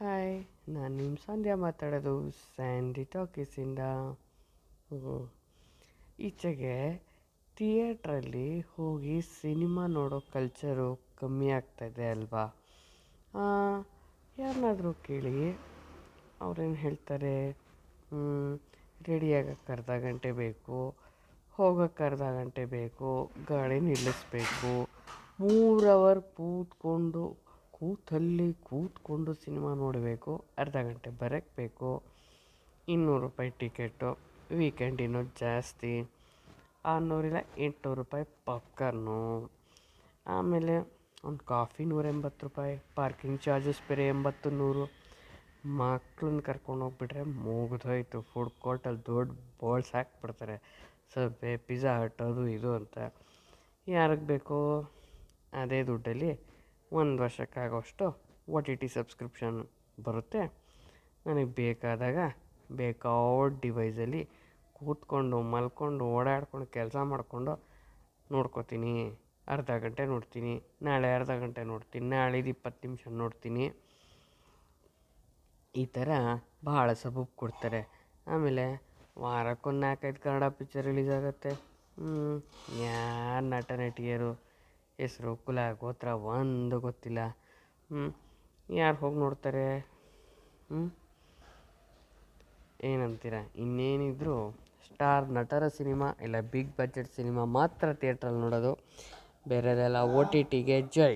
Hi ನಾನು ನಿಮ್ಮ ಸಂಧ್ಯಾ ಮಾತಾಡೋದು ಸ್ಯಾಂಡಿ ಟಾಕೀಸಿಂದ. ಈಚೆಗೆ ಥಿಯೇಟ್ರಲ್ಲಿ ಹೋಗಿ ಸಿನಿಮಾ ನೋಡೋ ಕಲ್ಚರು ಕಮ್ಮಿ ಆಗ್ತಾಯಿದೆ ಅಲ್ವಾ? ಯಾರನ್ನಾದರೂ ಕೇಳಿ. ಅವ್ರೇನು ಹೇಳ್ತಾರೆ? ರೆಡಿಯಾಗಕ್ಕೆ ಅರ್ಧ ಗಂಟೆ ಬೇಕು ಹೋಗಕ್ಕೆ ಅರ್ಧ ಗಂಟೆ ಬೇಕು ಗಾಡಿ ನಿಲ್ಲಿಸ್ಬೇಕು. ಮೂರು ಅವರ್ ಕೂತ್ಕೊಂಡು ಕೂತಲ್ಲಿ ಕೂತ್ಕೊಂಡು ಸಿನಿಮಾ ನೋಡಬೇಕು, ಅರ್ಧ ಗಂಟೆ ಬರಕ್ಕೆ ಬೇಕು ಇನ್ನೂರು ರೂಪಾಯಿ ಟಿಕೆಟು, ವೀಕೆಂಡ್ ಇನ್ನೂ ಜಾಸ್ತಿ, ಆರುನೂರಿಲ್ಲ ಎಂಟುನೂರು ರೂಪಾಯಿ ಪಾಪ್ಕಾರ್ನು ಆಮೇಲೆ ಒಂದು ಕಾಫಿ ನೂರ ಎಂಬತ್ತು ರೂಪಾಯಿ, ಪಾರ್ಕಿಂಗ್ ಚಾರ್ಜಸ್ ಬೇರೆ ಎಂಬತ್ತು ನೂರು. ಮಕ್ಳನ್ನ ಕರ್ಕೊಂಡು ಹೋಗ್ಬಿಟ್ರೆ ಮುಗಿದೋಯ್ತು ಫುಡ್ ಕೋರ್ಟಲ್ಲಿ ದೊಡ್ಡ ಬೋಲ್ಸ್ ಹಾಕ್ಬಿಡ್ತಾರೆ. ಸಬ್ಬೆ ಪಿಜ್ಜಾ ಹಟ್ ಅದು ಇದು ಅಂತ. ಯಾರಿಗೆ ಬೇಕೋ ಅದೇ ದುಡ್ಡಲ್ಲಿ ಒಂದು ವರ್ಷಕ್ಕಾಗೋಷ್ಟು ಒ ಟಿ ಟಿ ಸಬ್ಸ್ಕ್ರಿಪ್ಷನ್ ಬರುತ್ತೆ. ನನಗೆ ಬೇಕಾದಾಗ ಬೇಕಾದ ಡಿವೈಸಲ್ಲಿ ಕೂತ್ಕೊಂಡು, ಮಲ್ಕೊಂಡು, ಓಡಾಡ್ಕೊಂಡು, ಕೆಲಸ ಮಾಡಿಕೊಂಡು ನೋಡ್ಕೋತೀನಿ. ಅರ್ಧ ಗಂಟೆ ನೋಡ್ತೀನಿ. ನಾಳೆ ಅರ್ಧ ಗಂಟೆ ನೋಡ್ತೀನಿ. ನಾಳಿದ್ದು ಇಪ್ಪತ್ತು ನಿಮಿಷ ನೋಡ್ತೀನಿ. ಈ ಥರ ಭಾಳ ಸಬೂಬ್ ಕೊಡ್ತಾರೆ. ಆಮೇಲೆ ವಾರಕ್ಕೊಂದು ನಾಲ್ಕೈದು ಕನ್ನಡ ಪಿಕ್ಚರ್ ರಿಲೀಸ್ ಆಗುತ್ತೆ. ಯಾರು ನಟ ನಟಿಯರು ಹೆಸರು, ಕುಲ, ಗೋತ್ರ, ಒಂದು ಗೊತ್ತಿಲ್ಲ. ಯಾರು ಹೋಗಿ ನೋಡ್ತಾರೆ? ಹ್ಞೂ ಏನಂತೀರ? ಇನ್ನೇನಿದ್ರು ಸ್ಟಾರ್ ನಟರ ಸಿನಿಮಾ ಇಲ್ಲ, ಬಿಗ್ ಬಜೆಟ್ ಸಿನಿಮಾ ಮಾತ್ರ ಥಿಯೇಟ್ರಲ್ಲಿ ನೋಡೋದು. ಬೇರೆದೆಲ್ಲ ಓ ಟಿ ಟಿಗೆ ಜೈ.